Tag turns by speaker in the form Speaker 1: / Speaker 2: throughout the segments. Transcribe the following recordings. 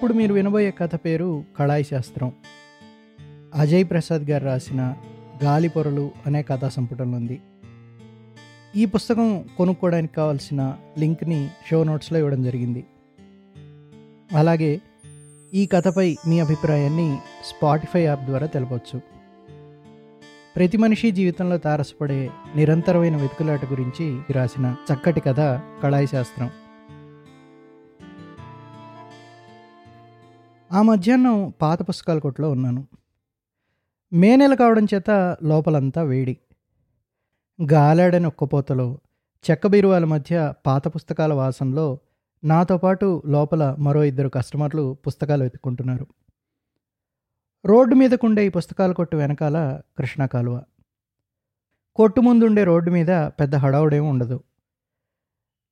Speaker 1: ఇప్పుడు మీరు వినబోయే కథ పేరు కళాయి శాస్త్రం. అజయ్ ప్రసాద్ గారు రాసిన గాలి పొరలు అనే కథా సంపుటంలో ఉంది. ఈ పుస్తకం కొనుక్కోవడానికి కావాల్సిన లింక్ని షో నోట్స్లో ఇవ్వడం జరిగింది. అలాగే ఈ కథపై మీ అభిప్రాయాన్ని స్పాటిఫై యాప్ ద్వారా తెలపవచ్చు ప్రతి మనిషి జీవితంలో తారసపడే నిరంతరమైన వెతుకులాట గురించి రాసిన చక్కటి కథ కళాయి శాస్త్రం. ఆ మధ్యాహ్నం పాత పుస్తకాల కొట్లో ఉన్నాను. మే నెల కావడం చేత లోపలంతా వేడి. గాలాడని ఒక్కపోతలో చెక్క బీరువాల మధ్య పాత పుస్తకాల వాసనలో నాతో పాటు లోపల మరో ఇద్దరు కస్టమర్లు పుస్తకాలు వెతుక్కుంటున్నారు. రోడ్డు మీదకుండే ఈ పుస్తకాల కొట్టు వెనకాల కృష్ణా కాలువ. కొట్టు ముందుండే రోడ్డు మీద పెద్ద హడావుడేం ఉండదు.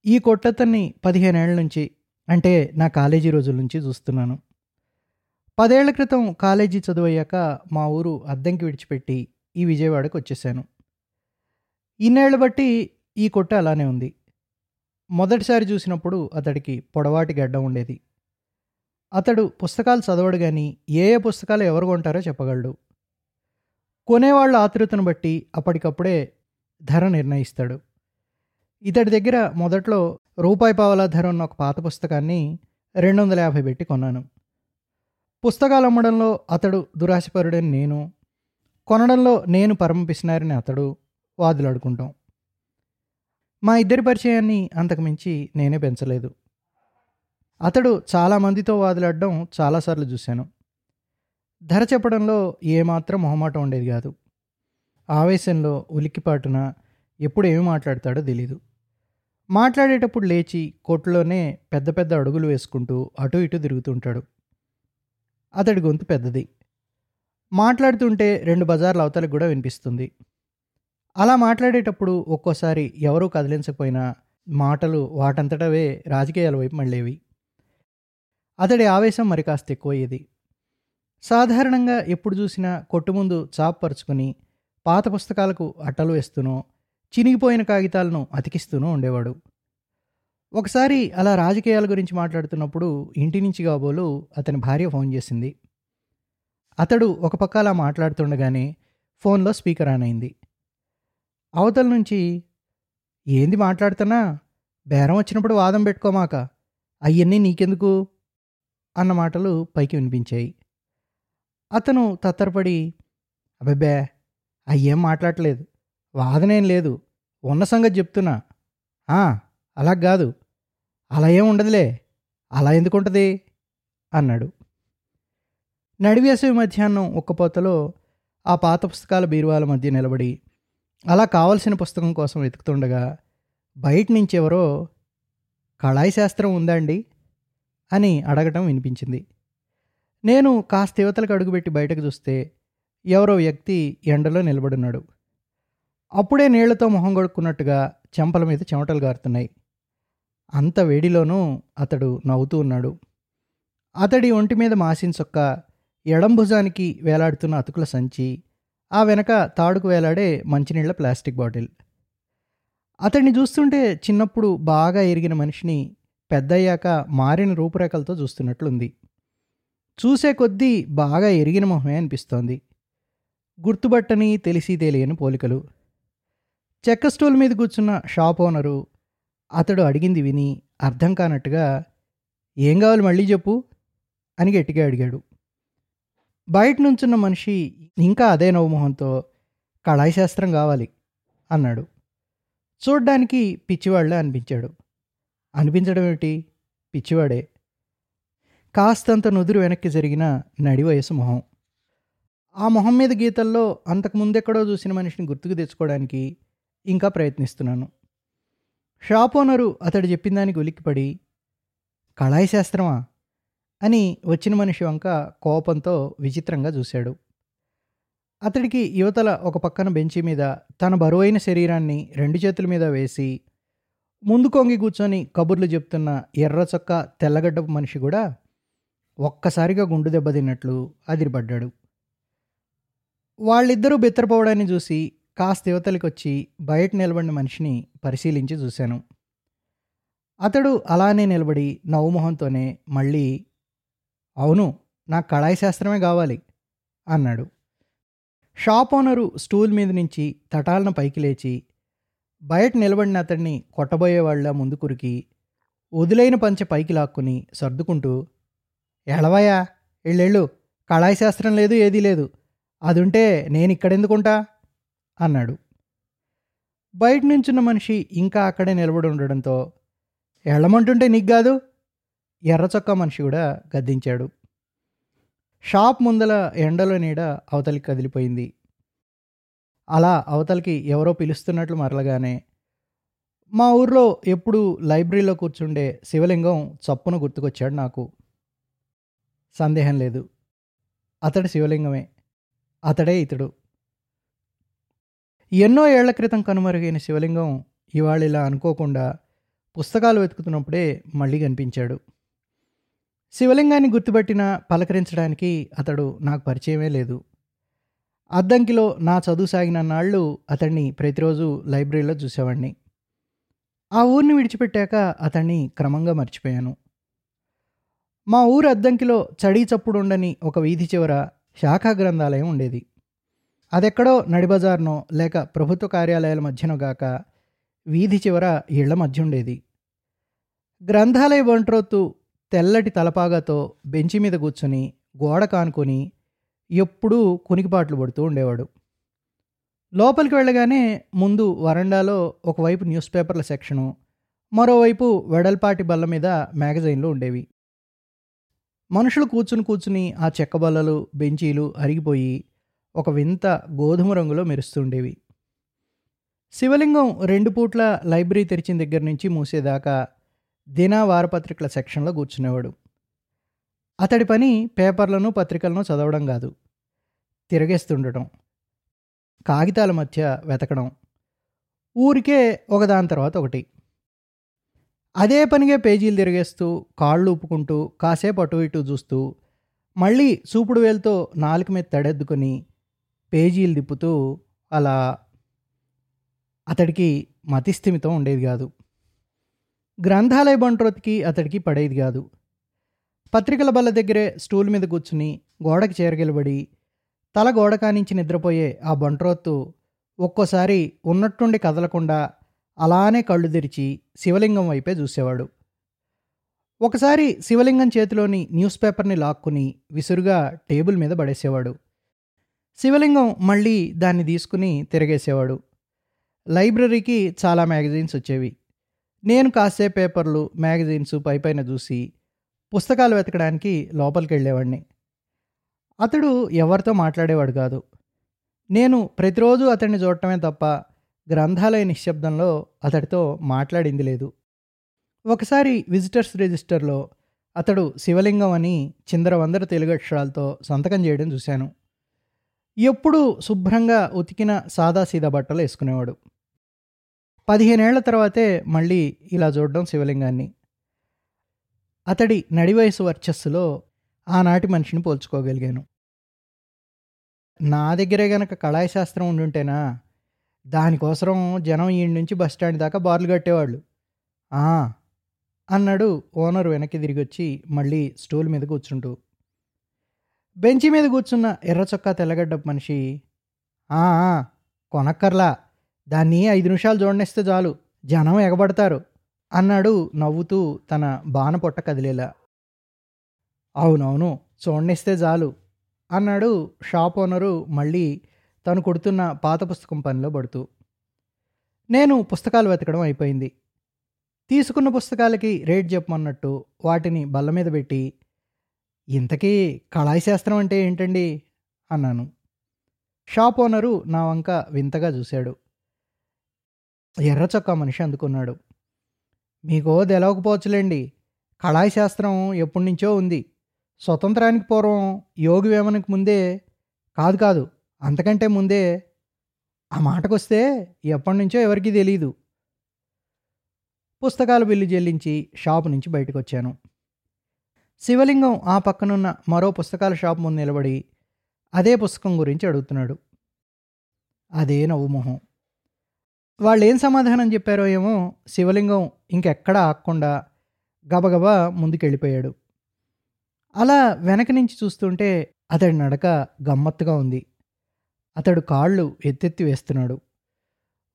Speaker 1: ఈ కొట్టతన్ని పదిహేనేళ్ళ నుంచి అంటే నా కాలేజీ రోజుల నుంచి చూస్తున్నాను. పదేళ్ళ క్రితం కాలేజీ చదువయ్యాక మా ఊరు అద్దెంకి విడిచిపెట్టి ఈ విజయవాడకు వచ్చేసాను ఇన్నేళ్ళు బట్టి ఈ కొట్ట అలానే ఉంది. మొదటిసారి చూసినప్పుడు అతడికి పొడవాటి గడ్డ ఉండేది. అతడు పుస్తకాలు చదవడు కానీ ఏ ఏ పుస్తకాలు ఎవరు కొంటారో చెప్పగలడు. కొనేవాళ్ళ ఆతృతను బట్టి అప్పటికప్పుడే ధర నిర్ణయిస్తాడు. ఇతడి దగ్గర మొదట్లో రూపాయి పావలా ధర ఉన్న ఒక పాత పుస్తకాన్ని రెండు వందల యాభై పెట్టి కొన్నాను. పుస్తకాలు అమ్మడంలో అతడు దురాశపరుడని నేను కొనడంలో నేను పరమ పిసినారని అతడు వాదులాడుకుంటాం. మా ఇద్దరి పరిచయాన్ని అంతకుమించి నేనే పెంచలేదు. అతడు చాలామందితో వాదులాడడం చాలాసార్లు చూశాను. ధర చెప్పడంలో ఏమాత్రం మొహమాటం ఉండేది కాదు. ఆవేశంలో ఉలిక్కిపాటున ఎప్పుడు ఏమి మాట్లాడతాడో తెలీదు. మాట్లాడేటప్పుడు లేచి కోట్లోనే పెద్ద పెద్ద అడుగులు వేసుకుంటూ అటు ఇటు తిరుగుతుంటాడు అతడి గొంతు పెద్దది. మాట్లాడుతుంటే రెండు బజార్ల అవతలకు కూడా వినిపిస్తుంది. అలా మాట్లాడేటప్పుడు ఒక్కోసారి ఎవరూ కదిలించకపోయినా మాటలు వాటంతటవే రాజకీయాల వైపు మళ్ళేవి. అతడి ఆవేశం మరి కాస్త ఎక్కువయ్యేది. సాధారణంగా ఎప్పుడు చూసినా కొట్టు ముందు చాప్ పరుచుకుని పాత పుస్తకాలకు అట్టలు వేస్తూనో చినిగిపోయిన కాగితాలను అతికిస్తూనూ ఉండేవాడు. ఒకసారి అలా రాజకీయాల గురించి మాట్లాడుతున్నప్పుడు ఇంటి నుంచి కాబోలు అతని భార్య ఫోన్ చేసింది. అతడు ఒక పక్క అలా మాట్లాడుతుండగానే ఫోన్లో స్పీకర్ ఆన్ అయింది. అవతల నుంచి ఏంది మాట్లాడుతున్నా? బేరం వచ్చినప్పుడు వాదం పెట్టుకోమాక. అవన్నీ నీకెందుకు? అన్న మాటలు పైకి వినిపించాయి. అతను తత్తరపడి అబ్బబ్బే అయ్యేం మాట్లాడలేదు వాదనేం లేదు. ఉన్న సంగతి చెప్తున్నా. అలా కాదు. అలా ఏం ఉండదులే. అలా ఎందుకుంటుంది అన్నాడు. నడివేసవి మధ్యాహ్నం ఉక్కపోతలో ఆ పాత పుస్తకాల బీరువాల మధ్య నిలబడి అలా కావలసిన పుస్తకం కోసం వెతుకుతుండగా బయట నుంచి ఎవరో కళాయి శాస్త్రం ఉందా అండి? అని అడగటం వినిపించింది. నేను కాస్త యువతలకు అడుగుపెట్టి బయటకు చూస్తే ఎవరో వ్యక్తి ఎండలో నిలబడున్నాడు అప్పుడే నీళ్ళతో మొహం కొడుక్కున్నట్టుగా చెంపల మీద చెమటలు గారుతున్నాయి. అంత వేడిలోనూ అతడు నవ్వుతూ ఉన్నాడు. అతడి ఒంటి మీద మాసిన చొక్క ఎడం భుజానికి వేలాడుతున్న అతుకుల సంచి ఆ వెనక తాడుకు వేలాడే మంచినీళ్ళ ప్లాస్టిక్ బాటిల్. అతడిని చూస్తుంటే చిన్నప్పుడు బాగా ఎరిగిన మనిషిని పెద్దయ్యాక మారిన రూపురేఖలతో చూస్తున్నట్లుంది. చూసే కొద్దీ బాగా ఎరిగిన మొహమే అనిపిస్తోంది. గుర్తుబట్టని తెలిసి తెలియని పోలికలు. చెక్క స్టూల్ మీద కూర్చున్న షాప్ ఓనరు అతడు అడిగింది విని అర్థం కానట్టుగా ఏం కావాలి మళ్ళీ చెప్పు? అని గట్టిగా అడిగాడు. బయట నుంచున్న మనిషి ఇంకా అదే నవ్వుమోహంతో కళాయి శాస్త్రం కావాలి అన్నాడు. చూడ్డానికి పిచ్చివాళ్ళే అనిపించాడు. అనిపించడం ఏమిటి? పిచ్చివాడే. కాస్తంత నుదురు వెనక్కి జరిగిన నడి వయసు మొహం. ఆ మొహం మీద గీతల్లో అంతకుముందెక్కడో చూసిన మనిషిని గుర్తుకు తెచ్చుకోవడానికి ఇంకా ప్రయత్నిస్తున్నాను. షాప్ ఓనరు అతడు చెప్పిన దానికి ఉలిక్కిపడి కళాయి శాస్త్రమా? అని వచ్చిన మనిషి వంక కోపంతో విచిత్రంగా చూశాడు. అతడికి యువతల ఒక పక్కన బెంచి మీద తన బరువైన శరీరాన్ని రెండు చేతుల మీద వేసి ముందు కొంగి కూర్చొని కబుర్లు చెప్తున్న ఎర్ర చొక్క తెల్లగడ్డపు మనిషి కూడా ఒక్కసారిగా గుండు దెబ్బతిన్నట్లు అదిరిపడ్డాడు. వాళ్ళిద్దరూ బెత్తరపోవడాన్ని చూసి కాస్త యువతలకి వచ్చి బయట నిలబడిన మనిషిని పరిశీలించి చూశాను. అతడు అలానే నిలబడి నవ్వుమొహంతోనే మళ్ళీ అవును నాకు కళాయి శాస్త్రమే కావాలి అన్నాడు. షాప్ ఓనరు స్టూల్ మీద నుంచి తటాలన పైకి లేచి బయట నిలబడిన అతడిని కొట్టబోయేవాళ్ళ ముందు కురికి వదిలైన పంచె పైకి లాక్కుని సర్దుకుంటూ ఎలవయా ఎళ్ళెళ్ళు కళాయి శాస్త్రం లేదు ఏదీ లేదు. అదుంటే నేను ఇక్కడెందుకుంటా అన్నాడు. బయట నుంచున్న మనిషి ఇంకా అక్కడే నిలబడి ఉండడంతో ఎళ్ళమంటుంటే నీకు కాదు? ఎర్రచొక్క మనిషి కూడా గద్దించాడు. షాప్ ముందల ఎండలో నీడ అవతలికి కదిలిపోయింది. అలా అవతలికి ఎవరో పిలుస్తున్నట్లు మరలగానే మా ఊర్లో ఎప్పుడు లైబ్రరీలో కూర్చుండే శివలింగం చప్పున గుర్తుకొచ్చాడు నాకు. సందేహం లేదు. అతడు శివలింగమే. అతడే ఇతడు. ఎన్నో ఏళ్ళ క్రితం కనుమరుగైన శివలింగం ఇవాళ ఇలా అనుకోకుండా పుస్తకాలు వెతుకుతున్నప్పుడే మళ్ళీ కనిపించాడు. శివలింగాన్ని గుర్తుపట్టిన పలకరించడానికి అతడు నాకు పరిచయమే లేదు. అద్దంకిలో నా చదువు సాగిన నాళ్ళు అతన్ని ప్రతిరోజు లైబ్రరీలో చూసేవాడిని ఆ ఊరిని విడిచిపెట్టాక అతన్ని క్రమంగా మర్చిపోయాను. మా ఊరు అద్దంకిలో చడీ చప్పుడు ఉండని ఒక వీధి చివర శాఖా గ్రంథాలయం ఉండేది. అదెక్కడో నడిబజార్నో లేక ప్రభుత్వ కార్యాలయాల మధ్యనో గాక వీధి చివర ఇళ్ళ మధ్య ఉండేది గ్రంథాలయ బంట్రోత్తు తెల్లటి తలపాగాతో బెంచి మీద కూర్చుని గోడ కానుకొని ఎప్పుడూ కునికిపాట్లు పడుతూ ఉండేవాడు. లోపలికి వెళ్ళగానే ముందు వరండాలో ఒకవైపు న్యూస్ పేపర్ల సెక్షను మరోవైపు వెడల్పాటి బల్ల మీద మ్యాగజైన్లు ఉండేవి. మనుషులు కూర్చుని కూర్చుని ఆ చెక్క బల్లలు బెంచీలు అరిగిపోయి ఒక వింత గోధుమ రంగులో మెరుస్తుండేవి. శివలింగం రెండు పూట్ల లైబ్రరీ తెరిచిన దగ్గర నుంచి మూసేదాకా దినా వారపత్రికల సెక్షన్లో కూర్చునేవాడు. అతడి పని పేపర్లను పత్రికలను చదవడం కాదు. తిరగేస్తుండటం. కాగితాల మధ్య వెతకడం. ఊరికే ఒకదాని తర్వాత ఒకటి. అదే పనిగా పేజీలు తిరిగేస్తూ కాళ్ళు ఊపుకుంటూ కాసేపు అటు ఇటు చూస్తూ మళ్ళీ చూపుడు వేలతో నాలుక మీద తడెద్దుకొని పేజీలు తిప్పుతూ అలా అతడికి మతిస్థిమితం ఉండేది కాదు. గ్రంథాలయ బంట్రోత్కి అతడికి పడేది కాదు. పత్రికల బల్ల దగ్గరే స్టూల్ మీద కూర్చుని గోడకి చేరగలబడి తల గోడ కానించి నిద్రపోయే ఆ బంట్రోత్తు ఒక్కోసారి ఉన్నట్టుండి కదలకుండా అలానే కళ్ళు తెరిచి శివలింగం వైపే చూసేవాడు. ఒకసారి శివలింగం చేతిలోని న్యూస్ పేపర్ని లాక్కుని విసురుగా టేబుల్ మీద పడేసేవాడు. శివలింగం మళ్ళీ దాన్ని తీసుకుని తిరగేసేవాడు. లైబ్రరీకి చాలా మ్యాగజైన్స్ వచ్చేవి. నేను కాసే పేపర్లు మ్యాగజైన్స్ పైపైన చూసి పుస్తకాలు వెతకడానికి లోపలికి వెళ్ళేవాడిని. అతడు ఎవరితో మాట్లాడేవాడు కాదు. నేను ప్రతిరోజు అతన్ని చూడటమే తప్ప గ్రంథాలయ నిశ్శబ్దంలో అతడితో మాట్లాడింది లేదు. ఒకసారి విజిటర్స్ రిజిస్టర్లో అతడు శివలింగం అని చిందరవందర తెలుగు అక్షరాలతో సంతకం చేయడం చూశాను. ఎప్పుడూ శుభ్రంగా ఉతికిన సాదాసీదా బట్టలు వేసుకునేవాడు. పదిహేనేళ్ళ తర్వాతే మళ్ళీ ఇలా చూడడం శివలింగాన్ని. అతడి నడివయసు వర్చస్సులో ఆనాటి మనిషిని పోల్చుకోగలిగాను. నా దగ్గరే గనక కళాయి శాస్త్రం ఉండుంటేనా? దానికోసం జనం ఈ నుంచి బస్ స్టాండ్ దాకా బార్లు కట్టేవాళ్ళు. అన్నాడు ఓనర్ వెనక్కి తిరిగి వచ్చి మళ్ళీ స్టూల్ మీద కూర్చుంటూ. బెంచి మీద కూర్చున్న ఎర్ర చొక్కా తెల్లగడ్డ మనిషి కొనక్కర్లా. దాన్ని ఐదు నిమిషాలు చూడనిస్తే చాలు. జనం ఎగబడతారు. అన్నాడు నవ్వుతూ తన బాణపొట్ట కదిలేలా. అవునవును చూడనిస్తే చాలు. అన్నాడు షాప్ ఓనరు మళ్ళీ తను కొడుతున్న పాత పుస్తకం పనిలో పడుతూ. నేను పుస్తకాలు వెతకడం అయిపోయింది. తీసుకున్న పుస్తకాలకి రేట్ చెప్పమన్నట్టు వాటిని బల్ల మీద పెట్టి ఇంతకీ కళాయి శాస్త్రం అంటే ఏంటండి? అన్నాను. షాప్ ఓనరు నా వంక వింతగా చూశాడు. ఎర్ర చొక్కా మనిషి అందుకున్నాడు. మీకో తెలవకపోవచ్చులేండి. కళాయి శాస్త్రం ఎప్పటి నుంచో ఉంది. స్వతంత్రానికి పూర్వం యోగి వేమనకి ముందే కాదు కాదు అంతకంటే ముందే ఆ మాటకొస్తే ఎప్పటి నుంచో ఎవరికీ తెలియదు పుస్తకాల బిల్లు చెల్లించి షాపు నుంచి బయటకు వచ్చాను శివలింగం ఆ పక్కనున్న మరో పుస్తకాల షాప్ ముందు నిలబడి అదే పుస్తకం గురించి అడుగుతున్నాడు. అదే నవ్వు మొహం. వాళ్ళు ఏం సమాధానం చెప్పారో ఏమో శివలింగం ఇంకెక్కడా ఆక్కుండా గబగబా ముందుకెళ్ళిపోయాడు. అలా వెనక నుంచి చూస్తుంటే అతడి నడక గమ్మత్తుగా ఉంది. అతడు కాళ్ళు ఎత్తెత్తి వేస్తున్నాడు.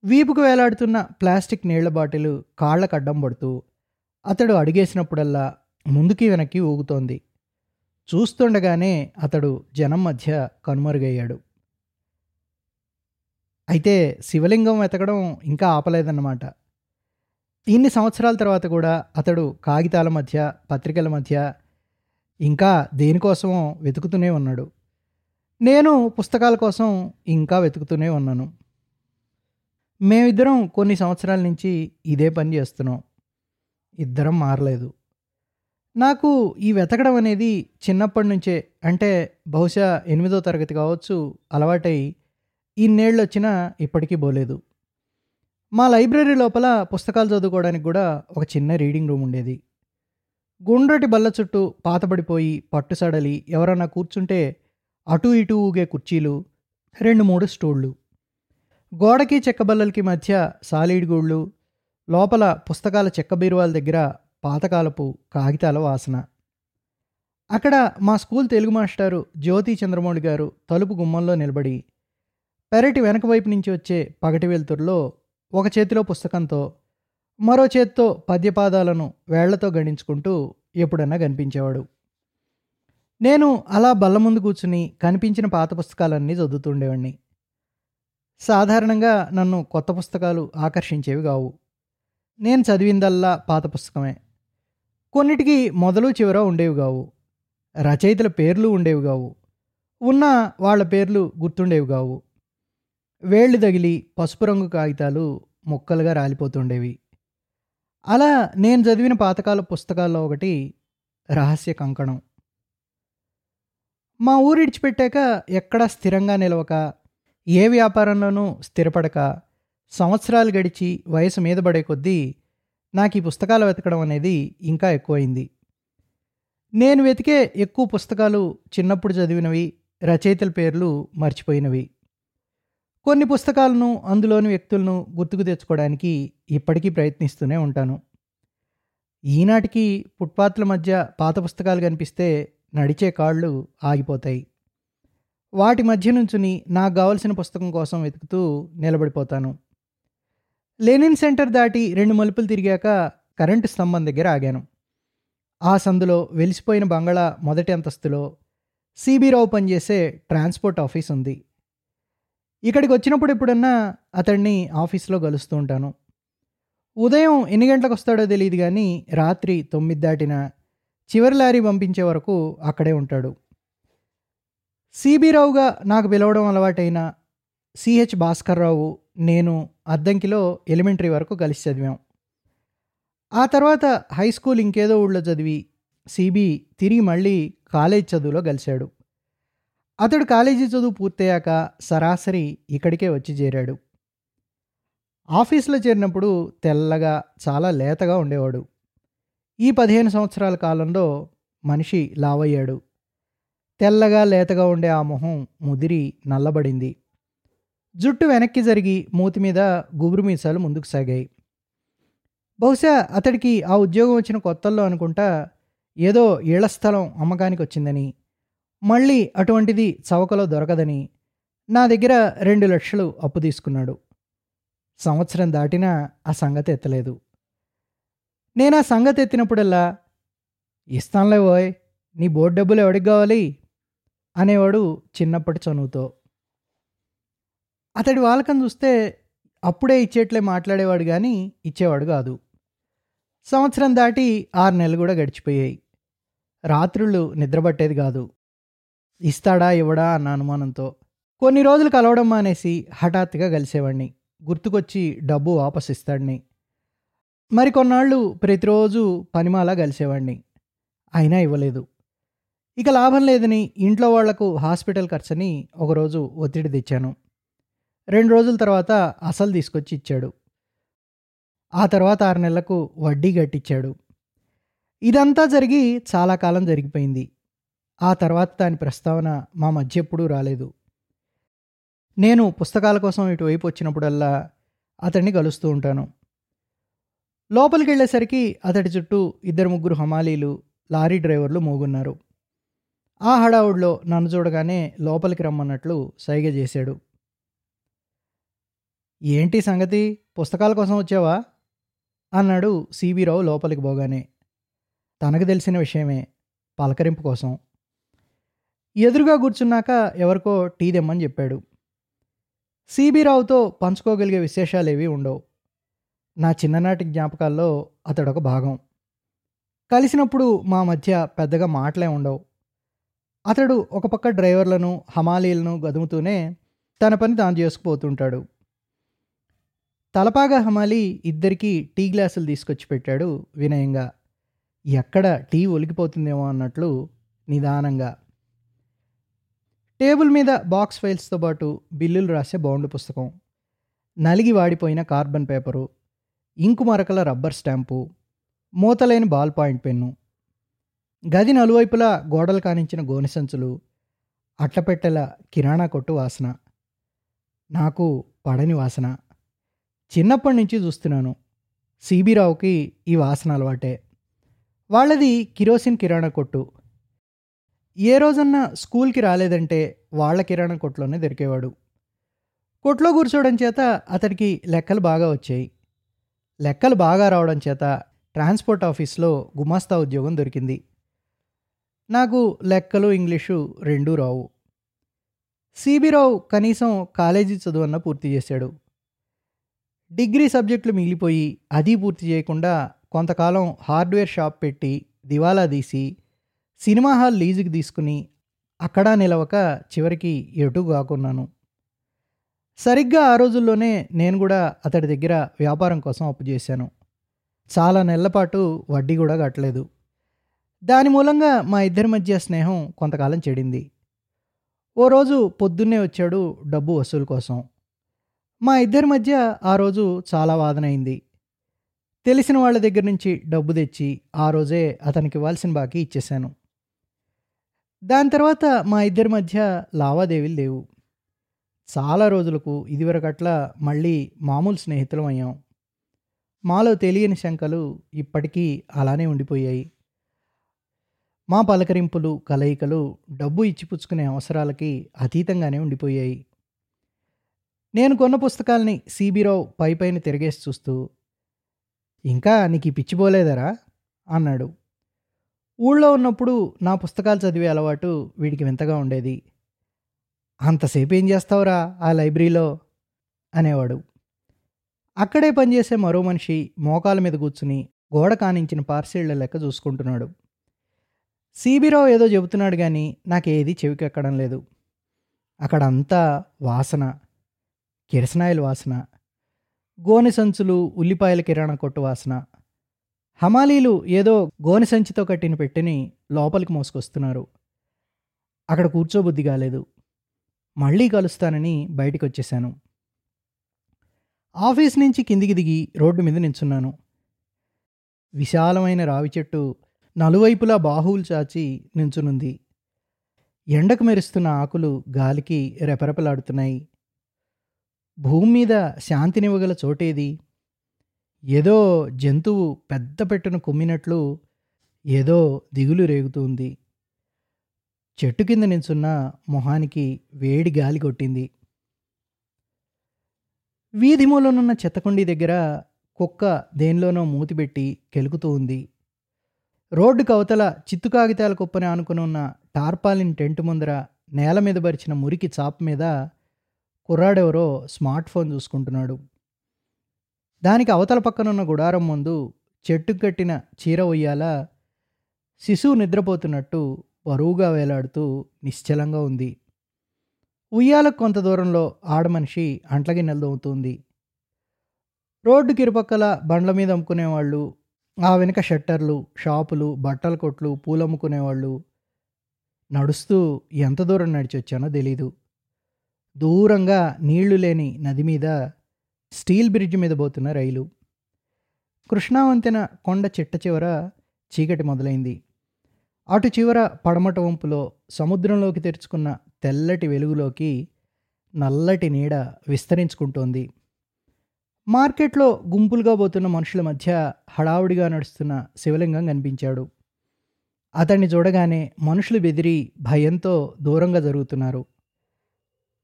Speaker 1: వీపుకు వేలాడుతున్న ప్లాస్టిక్ నీళ్ళ బాటిల్ కాళ్ళకు అడ్డం పడుతూ అతడు అడిగేసినప్పుడల్లా ముందుకి వెనక్కి ఊగుతోంది. చూస్తుండగానే అతడు జనం మధ్య కనుమరుగయ్యాడు. అయితే శివలింగం వెతకడం ఇంకా ఆపలేదన్నమాట. ఇన్ని సంవత్సరాల తర్వాత కూడా అతడు కాగితాల మధ్య పత్రికల మధ్య ఇంకా దేనికోసమో వెతుకుతూనే ఉన్నాడు. నేను పుస్తకాల కోసం ఇంకా వెతుకుతూనే ఉన్నాను. మేమిద్దరం కొన్ని సంవత్సరాల నుంచి ఇదే పని చేస్తున్నాం. ఇద్దరం మారలేదు. నాకు ఈ వెతకడం అనేది చిన్నప్పటి నుంచే అంటే బహుశా ఎనిమిదో తరగతి కావచ్చు అలవాటై ఇన్నేళ్ళు వచ్చినా ఇప్పటికీ పోలేదు మా లైబ్రరీ లోపల పుస్తకాలు చదువుకోవడానికి కూడా ఒక చిన్న రీడింగ్ రూమ్ ఉండేది. గుండ్రటి బల్ల చుట్టూ పాతబడిపోయి పట్టు సడలి ఎవరన్నా కూర్చుంటే అటు ఇటు ఊగే కుర్చీలు రెండు మూడు స్టూళ్ళు గోడకి చెక్క బల్లలకి మధ్య సాలీడ్ గూళ్ళు లోపల పుస్తకాల చెక్క బీరువాల దగ్గర పాతకాలపు కాగితాల వాసన. అక్కడ మా స్కూల్ తెలుగు మాస్టారు జ్యోతి చంద్రమౌళి గారు తలుపు గుమ్మంలో నిలబడి పెరటి వెనక వైపు నుంచి వచ్చే పగటి వెలుతురులో ఒక చేతిలో పుస్తకంతో మరో చేత్తో పద్యపాదాలను వేళ్ళతో గణించుకుంటూ ఎప్పుడన్నా కనిపించేవాడు. నేను అలా బల్ల ముందు కూర్చుని కనిపించిన పాత పుస్తకాలన్నీ చదువుతుండేవాడిని సాధారణంగా నన్ను కొత్త పుస్తకాలు ఆకర్షించేవి కావు. నేను చదివిందల్లా పాత పుస్తకమే. కొన్నిటికి మొదలు చివర ఉండేవి కావు. రచయితల పేర్లు ఉండేవి కావు. ఉన్న వాళ్ళ పేర్లు గుర్తుండేవి కావు. వేళ్ళు తగిలి పసుపు రంగు కాగితాలు ముక్కలుగా రాలిపోతుండేవి. అలా నేను చదివిన పాతకాల పుస్తకాల్లో ఒకటి రహస్య కంకణం. మా ఊరు ఇడిచిపెట్టాక ఎక్కడా స్థిరంగా నిలవక ఏ వ్యాపారంలోనూ స్థిరపడక సంవత్సరాలు గడిచి వయసు మీద పడే కొద్దీ నాకు ఈ పుస్తకాలు వెతకడం అనేది ఇంకా ఎక్కువైంది. నేను వెతికే ఎక్కువ పుస్తకాలు చిన్నప్పుడు చదివినవి రచయితల పేర్లు మర్చిపోయినవి. కొన్ని పుస్తకాలను అందులోని వ్యక్తులను గుర్తుకు తెచ్చుకోవడానికి ఇప్పటికీ ప్రయత్నిస్తూనే ఉంటాను. ఈనాటికి ఫుట్పాత్ల మధ్య పాత పుస్తకాలు కనిపిస్తే నడిచే కాళ్ళు ఆగిపోతాయి. వాటి మధ్య నుంచుని నాకు కావలసిన పుస్తకం కోసం వెతుకుతూ నిలబడిపోతాను. లెనిన్ సెంటర్ దాటి రెండు మలుపులు తిరిగాక కరెంటు స్తంభం దగ్గర ఆగాను. ఆ సందులో వెలిసిపోయిన బంగళా మొదటి అంతస్తులో సిబిరావు పనిచేసే ట్రాన్స్పోర్ట్ ఆఫీస్ ఉంది. ఇక్కడికి వచ్చినప్పుడు ఎప్పుడన్నా అతన్ని ఆఫీస్లో కలుస్తూ ఉంటాను. ఉదయం ఎన్ని గంటలకు వస్తాడో తెలియదు కానీ రాత్రి తొమ్మిది దాటిన చివరి లారీ పంపించే వరకు అక్కడే ఉంటాడు. సిబి రావుగా నాకు పిలవడం అలవాటైన సిహెచ్ భాస్కర్ రావు నేను అద్దంకిలో ఎలిమెంటరీ వరకు కలిసి చదివాం. ఆ తర్వాత హై స్కూల్ ఇంకేదో ఊళ్ళో చదివి సిబి తిరిగి మళ్ళీ కాలేజ్ చదువులో కలిశాడు. అతడు కాలేజీ చదువు పూర్తయ్యాక సరాసరి ఇక్కడికే వచ్చి చేరాడు. ఆఫీస్లో చేరినప్పుడు తెల్లగా చాలా లేతగా ఉండేవాడు. ఈ పదిహేను సంవత్సరాల కాలంలో మనిషి లావయ్యాడు. తెల్లగా లేతగా ఉండే ఆ మొహం ముదిరి నల్లబడింది. జుట్టు వెనక్కి జరిగి మూతి మీద గుబురు మీసాలు ముందుకు సాగాయి. బహుశా అతడికి ఆ ఉద్యోగం వచ్చిన కొత్తల్లో అనుకుంటా ఏదో ఇళ్ళ స్థలం అమ్మకానికి వచ్చిందని మళ్ళీ అటువంటిది చవకలో దొరకదని నా దగ్గర రెండు లక్షలు అప్పు తీసుకున్నాడు. సంవత్సరం దాటినా ఆ సంగతి ఎత్తలేదు. నేను ఆ సంగతి ఎత్తినప్పుడల్లా ఇస్తానులే ఓయ్ నీ బోర్డు డబ్బులు ఎవడికి కావాలి? అనేవాడు చిన్నప్పటి చనువుతో. అతడి వాళ్ళకం చూస్తే అప్పుడే ఇచ్చేట్లే మాట్లాడేవాడు కానీ ఇచ్చేవాడు కాదు. సంవత్సరం దాటి ఆరు నెలలు కూడా గడిచిపోయాయి. రాత్రులు నిద్రపట్టేది కాదు. ఇస్తాడా ఇవ్వడా అన్న అనుమానంతో కొన్ని రోజులు కలవడం మానేసి హఠాత్తుగా కలిసేవాడిని గుర్తుకొచ్చి డబ్బు వాపస్ ఇస్తాడిని. మరికొన్నాళ్ళు ప్రతిరోజు పనిమాలా కలిసేవాడిని అయినా ఇవ్వలేదు. ఇక లాభం లేదని ఇంట్లో వాళ్ళకు హాస్పిటల్ ఖర్చని ఒకరోజు ఒత్తిడి తెచ్చాను. రెండు రోజుల తర్వాత అసలు తీసుకొచ్చి ఇచ్చాడు. ఆ తర్వాత ఆరు నెలలకు వడ్డీ కట్టించాడు ఇదంతా జరిగి చాలా కాలం జరిగిపోయింది. ఆ తర్వాత దాని ప్రస్తావన మా మధ్య ఎప్పుడూ రాలేదు. నేను పుస్తకాల కోసం ఇటువైపు వచ్చినప్పుడల్లా అతన్ని కలుస్తూ ఉంటాను. లోపలికి వెళ్ళేసరికి అతడి చుట్టూ ఇద్దరు ముగ్గురు హమాలీలు లారీ డ్రైవర్లు మోగున్నారు. ఆ హడావుడిలో నన్ను చూడగానే లోపలికి రమ్మన్నట్లు సైగ చేశాడు. ఏంటి సంగతి? పుస్తకాల కోసం వచ్చావా? అన్నాడు సిబిరావు లోపలికి పోగానే. తనకు తెలిసిన విషయమే పలకరింపు కోసం. ఎదురుగా కూర్చున్నాక ఎవరికో టీ తెమ్మని చెప్పాడు. సిబిరావుతో పంచుకోగలిగే విశేషాలేవి ఉండవు. నా చిన్ననాటి జ్ఞాపకాల్లో అతడొక భాగం. కలిసినప్పుడు మా మధ్య పెద్దగా మాటలే ఉండవు. అతడు ఒక పక్క డ్రైవర్లను హమాలీలను గదుముతూనే తన పని తాను చేసుకుపోతుంటాడు. తలపాగా హమాలి ఇద్దరికీ టీ గ్లాసులు తీసుకొచ్చి పెట్టాడు వినయంగా. ఎక్కడ టీ ఒలికిపోతుందేమో అన్నట్లు నిదానంగా. టేబుల్ మీద బాక్స్ ఫైల్స్తో పాటు బిల్లులు రాసే బౌండ్ పుస్తకం. నలిగి వాడిపోయిన కార్బన్ పేపరు ఇంకు మరకల రబ్బర్ స్టాంపు మూతలేని బాల్ పాయింట్ పెన్ను. గది నలువైపులా గోడలు కానించిన గోనె సంచులు అట్టపెట్టెల కిరాణా కొట్టు వాసన. నాకు పడని వాసన. చిన్నప్పటి నుంచి చూస్తున్నాను. సిబిరావుకి ఈ వాసన అలవాటే. వాళ్ళది కిరోసిన్ కిరాణా కొట్టు. ఏ రోజన్నా స్కూల్కి రాలేదంటే వాళ్ళ కిరాణా కొట్లోనే దొరికేవాడు. కొట్లో కూర్చోవడం చేత అతడికి లెక్కలు బాగా వచ్చాయి. లెక్కలు బాగా రావడం చేత ట్రాన్స్పోర్ట్ ఆఫీస్లో గుమాస్తా ఉద్యోగం దొరికింది. నాకు లెక్కలు ఇంగ్లీషు రెండూ రావు. సిబిరావు కనీసం కాలేజీ చదువన్న పూర్తి చేశాడు. డిగ్రీ సబ్జెక్టులు మిగిలిపోయి అది పూర్తి చేయకుండా కొంతకాలం హార్డ్వేర్ షాప్ పెట్టి దివాలా తీసి సినిమా హాల్ లీజుకి తీసుకుని అక్కడా నిలవక చివరికి ఎటు కాకున్నాను. సరిగ్గా ఆ రోజుల్లోనే నేను కూడా అతడి దగ్గర వ్యాపారం కోసం అప్పు చేశాను. చాలా నెలల పాటు వడ్డీ కూడా కట్టలేదు. దాని మూలంగా మా ఇద్దరి మధ్య స్నేహం కొంతకాలం చెడింది. ఓ రోజు పొద్దున్నే వచ్చాడు డబ్బు వసూలు కోసం. మా ఇద్దరి మధ్య ఆ రోజు చాలా వాదనైంది తెలిసిన వాళ్ళ దగ్గర నుంచి డబ్బు తెచ్చి ఆ రోజే అతనికి ఇవ్వాల్సిన బాకీ ఇచ్చేశాను. దాని తర్వాత మా ఇద్దరి మధ్య లావాదేవీలు లేవు. చాలా రోజులకు ఇదివరకట్లా మళ్ళీ మామూలు స్నేహితులం అయ్యాం. మాలో తెలియని శంకలు ఇప్పటికీ అలానే ఉండిపోయాయి. మా పలకరింపులు కలయికలు డబ్బు ఇచ్చిపుచ్చుకునే అవసరాలకి అతీతంగానే ఉండిపోయాయి. నేను కొన్న పుస్తకాల్ని సిబిరావు పై పైన తిరిగేసి చూస్తూ ఇంకా నీకు పిచ్చిపోలేదరా అన్నాడు. ఊళ్ళో ఉన్నప్పుడు నా పుస్తకాలు చదివే అలవాటు వీడికి వింతగా ఉండేది. అంతసేపు ఏం చేస్తావురా ఆ లైబ్రరీలో? అనేవాడు. అక్కడే పనిచేసే మరో మనిషి మోకాల మీద కూర్చుని గోడ కానించిన పార్సిళ్ళ లెక్క చూసుకుంటున్నాడు. సీబీరావు ఏదో చెబుతున్నాడు కానీ నాకేది చెవికెక్కడం లేదు. అక్కడంతా వాసన. కిరసనాయిల వాసన గోనె సంచులు ఉల్లిపాయల కిరాణా కొట్టు వాసన హమాలీలు ఏదో గోనె సంచితో కట్టిన పెట్టిని లోపలికి మోసుకొస్తున్నారు. అక్కడ కూర్చోబుద్ధి కాలేదు. మళ్ళీ కలుస్తానని బయటికి వచ్చేసాను ఆఫీస్ నుంచి కిందికి దిగి రోడ్డు మీద నించున్నాను. విశాలమైన రావి చెట్టు నలువైపులా బాహువులు చాచి నించునుంది. ఎండకు మెరుస్తున్న ఆకులు గాలికి రెపరెపలాడుతున్నాయి. భూమి మీద శాంతినివ్వగల చోటేది? ఏదో జంతువు పెద్ద పెట్టును కుమ్మినట్లు ఏదో దిగులు రేగుతుంది. చెట్టు కింద నించున్న మొహానికి వేడి గాలి కొట్టింది. వీధి మూలనున్న చెత్తకుండి దగ్గర కుక్క దేనిలోనో మూతిపెట్టి కెలుకుతూ ఉంది రోడ్డు కవతల చిత్తు కాగితాల కుప్పని ఆనుకుని ఉన్న టార్పాలిన్ టెంట్ ముందర నేల మీద పరిచిన మురికి చాప మీద కుర్రాడెవరో స్మార్ట్ ఫోన్ చూసుకుంటున్నాడు. దానికి అవతల పక్కనున్న గుడారం ముందు చెట్టు కట్టిన చీర ఉయ్యాల శిశువు నిద్రపోతున్నట్టు బరువుగా వేలాడుతూ నిశ్చలంగా ఉంది. ఉయ్యాలకు కొంత దూరంలో ఆడమనిషి అంట్లగిన్నెలు దొవుతుంది రోడ్డుకి ఇరుపక్కల బండ్ల మీద అమ్ముకునేవాళ్ళు ఆ వెనుక షట్టర్లు షాపులు బట్టల కొట్లు పూలమ్ముకునేవాళ్ళు నడుస్తూ ఎంత దూరం నడిచి వచ్చానో తెలీదు. దూరంగా నీళ్ళు లేని నది మీద స్టీల్ బ్రిడ్జ్ మీద పోతున్న రైలు. కృష్ణావంతెన కొండ చిట్ట చివర చీకటి మొదలైంది. అటు చివర పడమట వంపులో సముద్రంలోకి తెరుచుకున్న తెల్లటి వెలుగులోకి నల్లటి నీడ విస్తరించుకుంటోంది. మార్కెట్లో గుంపులుగా పోతున్న మనుషుల మధ్య హడావుడిగా నడుస్తున్న శివలింగం కనిపించాడు. అతన్ని చూడగానే మనుషులు బెదిరి భయంతో దూరంగా జరుగుతున్నారు.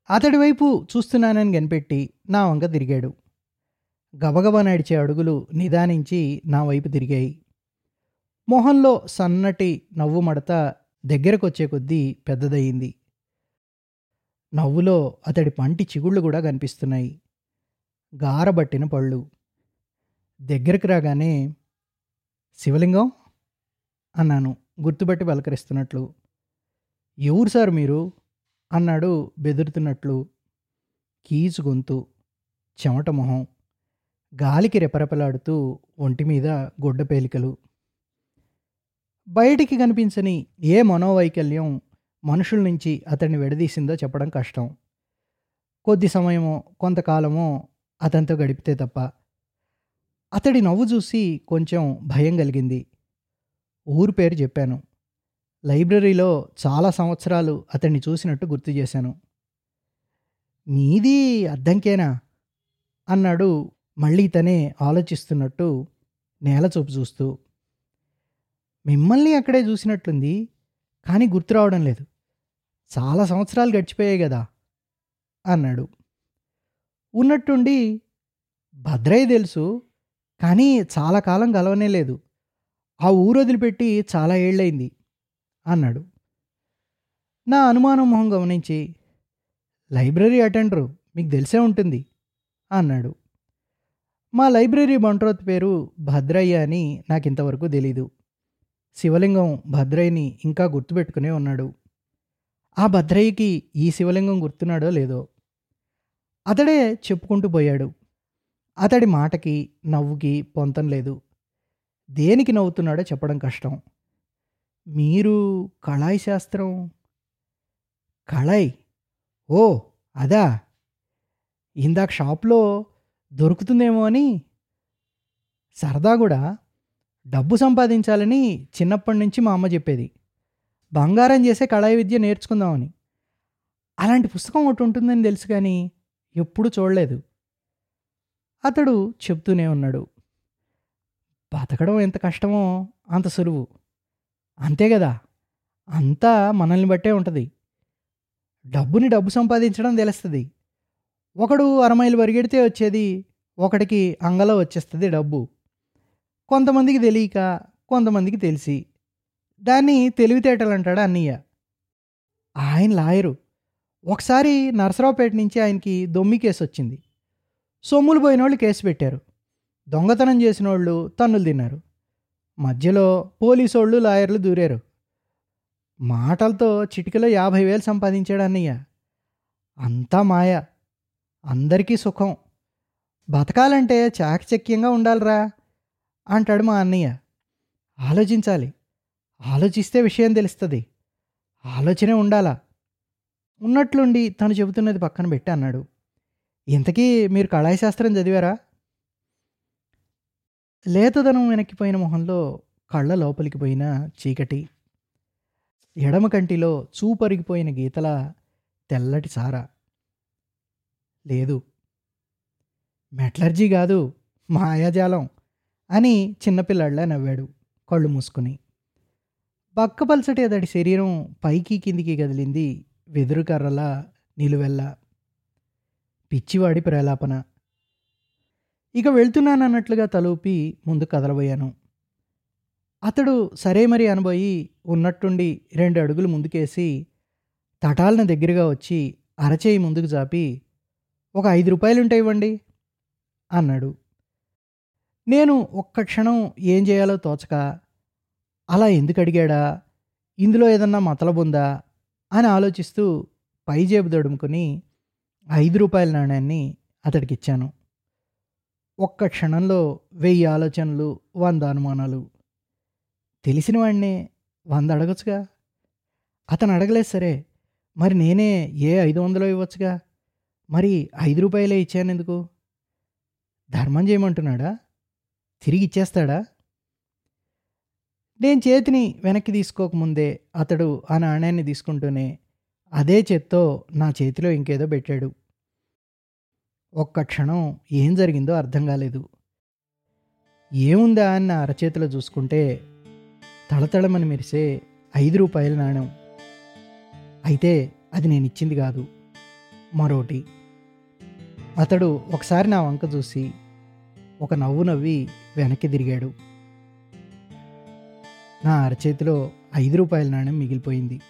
Speaker 1: అతడి వైపు చూస్తున్నానని కనిపెట్టి నా వంక తిరిగాడు. గబగబా నడిచే అడుగులు నిదానించి నా వైపు తిరిగాయి. మొహంలో సన్నటి నవ్వు మడత దగ్గరకొచ్చే కొద్దీ పెద్దదయ్యింది. నవ్వులో అతడి పంటి చిగుళ్ళు కూడా కనిపిస్తున్నాయి. గారబట్టిన పళ్ళు. దగ్గరకు రాగానే శివలింగం? అన్నాను గుర్తుపట్టి పలకరిస్తున్నట్లు. ఎవరు సార్ మీరు? అన్నాడు బెదురుతున్నట్లు. కీచు గొంతు చెమట మొహం గాలికి రెపరెపలాడుతూ ఒంటి మీద గుడ్డ పేలికలు. బయటికి కనిపించని ఏ మనోవైకల్యం మనుషుల నుంచి అతన్ని విడదీసిందో చెప్పడం కష్టం. కొద్ది సమయమో కొంతకాలమో అతనితో గడిపితే తప్ప. అతడి నవ్వు చూసి కొంచెం భయం కలిగింది. ఊరు పేరు చెప్పాను. లైబ్రరీలో చాలా సంవత్సరాలు అతన్ని చూసినట్టు గుర్తు చేశాను. మీది అద్దంకేనా? అన్నాడు మళ్ళీ తనే ఆలోచిస్తున్నట్టు నేల చూపు చూస్తూ. మిమ్మల్ని అక్కడే చూసినట్లుంది కానీ గుర్తు రావడం లేదు. చాలా సంవత్సరాలు గడిచిపోయాయి కదా అన్నాడు. ఉన్నట్టుండి భద్రయ్య తెలుసు కానీ చాలా కాలం గలవనే లేదు. ఆ ఊరు వదిలిపెట్టి చాలా ఏళ్ళైంది అన్నాడు. నా అనుమానం మొహం గమనించి లైబ్రరీ అటెండరు మీకు తెలిసే ఉంటుంది అన్నాడు. మా లైబ్రరీ బంట్రోత్ పేరు భద్రయ్య అని నాకు ఇంతవరకు తెలీదు. శివలింగం భద్రయ్యని ఇంకా గుర్తుపెట్టుకునే ఉన్నాడు. ఆ భద్రయ్యకి ఈ శివలింగం గుర్తున్నాడో లేదో? అతడే చెప్పుకుంటూ పోయాడు. అతడి మాటకి నవ్వుకి పొంతం లేదు. దేనికి నవ్వుతున్నాడో చెప్పడం కష్టం. మీరు కళాయి శాస్త్రం? కళాయి? ఓ అదా? ఇందాక షాప్లో దొరుకుతుందేమో అని. సరదా కూడా. డబ్బు సంపాదించాలని చిన్నప్పటి నుంచి మా అమ్మ చెప్పేది. బంగారం చేసే కళాయి విద్య నేర్చుకుందామని. అలాంటి పుస్తకం ఒకటి ఉంటుందని తెలుసు కానీ ఎప్పుడూ చూడలేదు. అతడు చెప్తూనే ఉన్నాడు. బతకడం ఎంత కష్టమో అంత సులువు. అంతే కదా అంతా మనల్ని బట్టే ఉంటుంది. డబ్బుని డబ్బు సంపాదించడం తెలుస్తుంది. ఒకడు అరమైలు పరిగెడితే వచ్చేది ఒకడికి అంగలో వచ్చేస్తుంది డబ్బు. కొంతమందికి తెలియక కొంతమందికి తెలిసి. దాన్ని తెలివితేటలు అంటాడు అన్నయ్య. ఆయన లాయరు. ఒకసారి నరసరావుపేట నుంచి ఆయనకి దొమ్మి కేసు వచ్చింది. సొమ్ములు పోయిన వాళ్ళు కేసు పెట్టారు. దొంగతనం చేసిన వాళ్ళు తన్నులు తిన్నారు. మధ్యలో పోలీసోళ్ళు లాయర్లు దూరారు. మాటలతో చిటికలో యాభై వేలు సంపాదించాడు అన్నయ్య అంతా మాయ. అందరికీ సుఖం. బతకాలంటే చాకచక్యంగా ఉండాలిరా అంటాడు మా అన్నయ్య. ఆలోచించాలి. ఆలోచిస్తే విషయం తెలుస్తుంది. ఆలోచనే ఉండాలా? ఉన్నట్లుండి తను చెబుతున్నది పక్కన పెట్టి అన్నాడు. ఇంతకీ మీరు కళాయి శాస్త్రం చదివారా? లేతదనం వెనక్కిపోయిన మొహంలో కళ్ళ లోపలికి పోయిన చీకటి. ఎడమ కంటిలో చూపరిగిపోయిన గీతల తెల్లటి సారా. లేదు. మెట్లర్జీ కాదు మాయాజాలం అని చిన్నపిల్లాడిలా నవ్వాడు కళ్ళు మూసుకుని. పక్కపలసటి అతడి శరీరం పైకి కిందికి కదిలింది వెదురు నిలువెల్లా నిలువెల్ల. పిచ్చివాడి ప్రలాపన. ఇక వెళ్తున్నానన్నట్లుగా తలూపి ముందు కదలబోయాను. అతడు సరే మరి అనబోయి ఉన్నట్టుండి రెండు అడుగులు ముందుకేసి తటాలను దగ్గరగా వచ్చి అరచేయి ముందుకు జాపి ఒక ఐదు రూపాయలుంటే ఇవ్వండి అన్నాడు. నేను ఒక్క క్షణం ఏం చేయాలో తోచక అలా ఎందుకు అడిగాడా ఇందులో ఏదన్నా మతలబుందా అని ఆలోచిస్తూ పైజేబు దడుముకుని ఐదు రూపాయల నాణ్యాన్ని అతడికి ఇచ్చాను ఒక్క క్షణంలో వెయ్యి ఆలోచనలు వంద అనుమానాలు. తెలిసిన వాడిని వంద అడగచ్చుగా? అతను అడగలేదు సరే. మరి నేనే ఏ ఐదు వందలు ఇవ్వచ్చుగా? మరి ఐదు రూపాయలే ఇచ్చాను ఎందుకు ధర్మం చేయమంటున్నాడా? తిరిగి ఇచ్చేస్తాడా? నేను చేతిని వెనక్కి తీసుకోకముందే అతడు ఆ నాణ్యాన్ని తీసుకుంటూనే అదే చేత్తో నా చేతిలో ఇంకేదో పెట్టాడు. ఒక్క క్షణం ఏం జరిగిందో అర్థం కాలేదు. ఏముందా అని నా అరచేతిలో చూసుకుంటే తళతళమని మెరిసే ఐదు రూపాయల నాణెం. అయితే అది నేను ఇచ్చింది కాదు మరోటి. అతడు ఒకసారి నా వంక చూసి ఒక నవ్వు నవ్వి వెనక్కి తిరిగాడు. నా అరచేతిలో ఐదు రూపాయల నాణెం మిగిలిపోయింది.